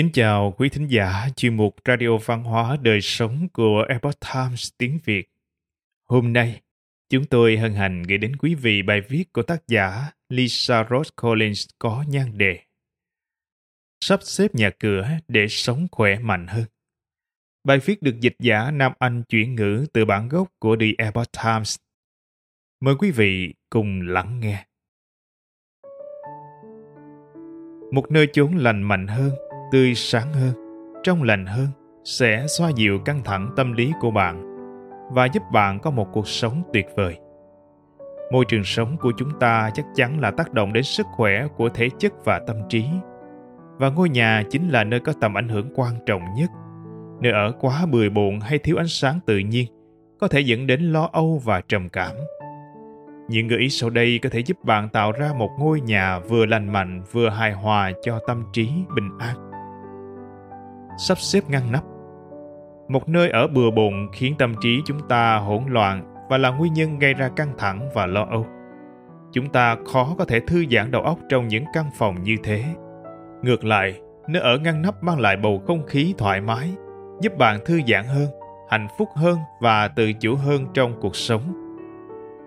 Kính chào quý thính giả chuyên mục Radio Văn hóa Đời Sống của Epoch Times tiếng Việt. Hôm nay, chúng tôi hân hạnh gửi đến quý vị bài viết của tác giả Lisa Rose Collins có nhan đề Sắp xếp nhà cửa để sống khỏe mạnh hơn. Bài viết được dịch giả Nam Anh chuyển ngữ từ bản gốc của The Epoch Times. Mời quý vị cùng lắng nghe. Một nơi chốn lành mạnh hơn – tươi sáng hơn, trong lành hơn sẽ xoa dịu căng thẳng tâm lý của bạn và giúp bạn có một cuộc sống tuyệt vời. Môi trường sống của chúng ta chắc chắn là tác động đến sức khỏe của thể chất và tâm trí. Và ngôi nhà chính là nơi có tầm ảnh hưởng quan trọng nhất. Nơi ở quá bừa bộn hay thiếu ánh sáng tự nhiên có thể dẫn đến lo âu và trầm cảm. Những gợi ý sau đây có thể giúp bạn tạo ra một ngôi nhà vừa lành mạnh vừa hài hòa cho tâm trí bình an sắp xếp ngăn nắp. Một nơi ở bừa bộn khiến tâm trí chúng ta hỗn loạn và là nguyên nhân gây ra căng thẳng và lo âu. Chúng ta khó có thể thư giãn đầu óc trong những căn phòng như thế. Ngược lại, nơi ở ngăn nắp mang lại bầu không khí thoải mái, giúp bạn thư giãn hơn, hạnh phúc hơn và tự chủ hơn trong cuộc sống.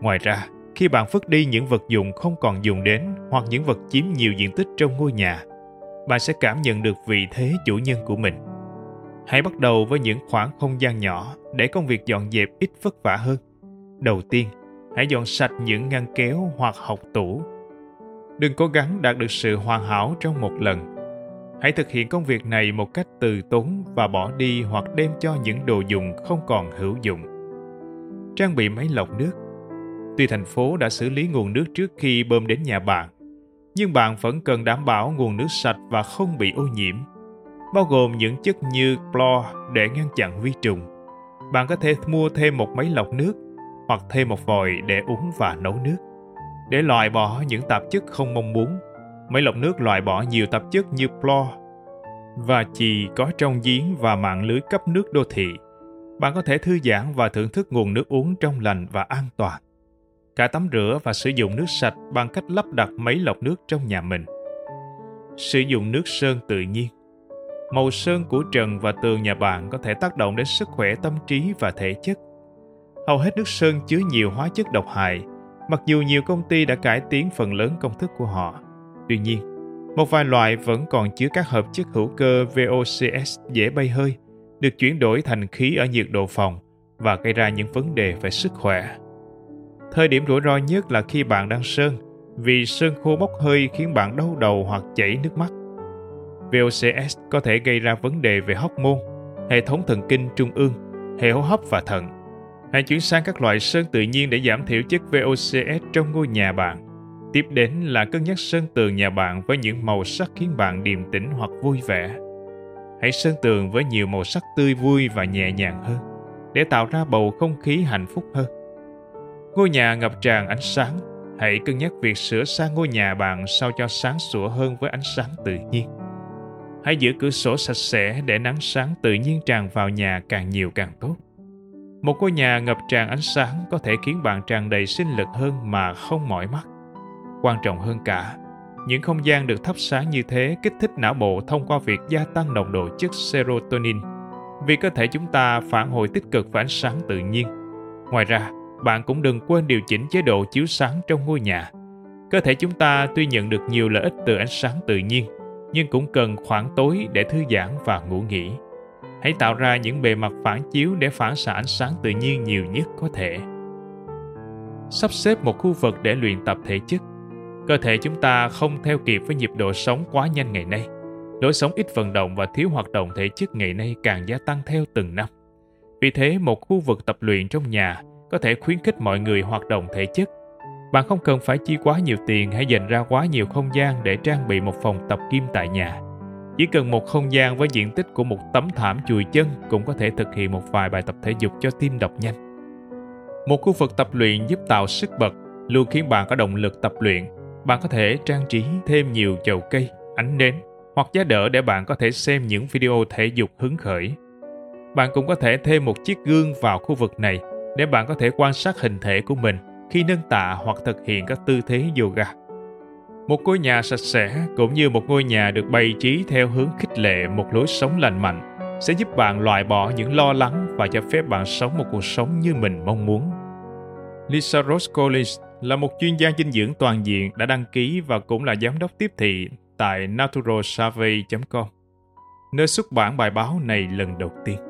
Ngoài ra, khi bạn vứt đi những vật dụng không còn dùng đến hoặc những vật chiếm nhiều diện tích trong ngôi nhà, bạn sẽ cảm nhận được vị thế chủ nhân của mình. Hãy bắt đầu với những khoảng không gian nhỏ để công việc dọn dẹp ít vất vả hơn. Đầu tiên, hãy dọn sạch những ngăn kéo hoặc học tủ. Đừng cố gắng đạt được sự hoàn hảo trong một lần. Hãy thực hiện công việc này một cách từ tốn và bỏ đi hoặc đem cho những đồ dùng không còn hữu dụng. Trang bị máy lọc nước. Tuy thành phố đã xử lý nguồn nước trước khi bơm đến nhà bạn, nhưng bạn vẫn cần đảm bảo nguồn nước sạch và không bị ô nhiễm, bao gồm những chất như clo để ngăn chặn vi trùng. Bạn có thể mua thêm một máy lọc nước hoặc thêm một vòi để uống và nấu nước. Để loại bỏ những tạp chất không mong muốn, máy lọc nước loại bỏ nhiều tạp chất như clo và chì có trong giếng và mạng lưới cấp nước đô thị. Bạn có thể thư giãn và thưởng thức nguồn nước uống trong lành và an toàn cả tắm rửa và sử dụng nước sạch bằng cách lắp đặt máy lọc nước trong nhà mình. Sử dụng nước sơn tự nhiên Màu sơn của trần và tường nhà bạn có thể tác động đến sức khỏe tâm trí và thể chất. Hầu hết nước sơn chứa nhiều hóa chất độc hại, mặc dù nhiều công ty đã cải tiến phần lớn công thức của họ. Tuy nhiên, một vài loại vẫn còn chứa các hợp chất hữu cơ VOCs dễ bay hơi, được chuyển đổi thành khí ở nhiệt độ phòng và gây ra những vấn đề về sức khỏe. Thời điểm rủi ro nhất là khi bạn đang sơn, vì sơn khô bốc hơi khiến bạn đau đầu hoặc chảy nước mắt. VOCs có thể gây ra vấn đề về hóc môn, hệ thống thần kinh trung ương, hệ hô hấp và thận. Hãy chuyển sang các loại sơn tự nhiên để giảm thiểu chất VOCs trong ngôi nhà bạn. Tiếp đến là cân nhắc sơn tường nhà bạn với những màu sắc khiến bạn điềm tĩnh hoặc vui vẻ. Hãy sơn tường với nhiều màu sắc tươi vui và nhẹ nhàng hơn để tạo ra bầu không khí hạnh phúc hơn. Ngôi nhà ngập tràn ánh sáng, hãy cân nhắc việc sửa sang ngôi nhà bạn sao cho sáng sủa hơn với ánh sáng tự nhiên. Hãy giữ cửa sổ sạch sẽ để nắng sáng tự nhiên tràn vào nhà càng nhiều càng tốt. Một ngôi nhà ngập tràn ánh sáng có thể khiến bạn tràn đầy sinh lực hơn mà không mỏi mắt. Quan trọng hơn cả, những không gian được thắp sáng như thế kích thích não bộ thông qua việc gia tăng nồng độ chất serotonin vì cơ thể chúng ta phản hồi tích cực với ánh sáng tự nhiên. Ngoài ra, bạn cũng đừng quên điều chỉnh chế độ chiếu sáng trong ngôi nhà. Cơ thể chúng ta tuy nhận được nhiều lợi ích từ ánh sáng tự nhiên, nhưng cũng cần khoảng tối để thư giãn và ngủ nghỉ. Hãy tạo ra những bề mặt phản chiếu để phản xạ ánh sáng tự nhiên nhiều nhất có thể. Sắp xếp một khu vực để luyện tập thể chất. Cơ thể chúng ta không theo kịp với nhịp độ sống quá nhanh ngày nay. Lối sống ít vận động và thiếu hoạt động thể chất ngày nay càng gia tăng theo từng năm. Vì thế, một khu vực tập luyện trong nhà có thể khuyến khích mọi người hoạt động thể chất. Bạn không cần phải chi quá nhiều tiền hay dành ra quá nhiều không gian để trang bị một phòng tập gym tại nhà. Chỉ cần một không gian với diện tích của một tấm thảm chùi chân cũng có thể thực hiện một vài bài tập thể dục cho tim đập nhanh. Một khu vực tập luyện giúp tạo sức bật, luôn khiến bạn có động lực tập luyện. Bạn có thể trang trí thêm nhiều chậu cây, ánh nến hoặc giá đỡ để bạn có thể xem những video thể dục hứng khởi. Bạn cũng có thể thêm một chiếc gương vào khu vực này để bạn có thể quan sát hình thể của mình khi nâng tạ hoặc thực hiện các tư thế yoga. Một ngôi nhà sạch sẽ cũng như một ngôi nhà được bày trí theo hướng khích lệ một lối sống lành mạnh sẽ giúp bạn loại bỏ những lo lắng và cho phép bạn sống một cuộc sống như mình mong muốn. Lisa Rose Collins là một chuyên gia dinh dưỡng toàn diện đã đăng ký và cũng là giám đốc tiếp thị tại naturalsurvey.com, nơi xuất bản bài báo này lần đầu tiên.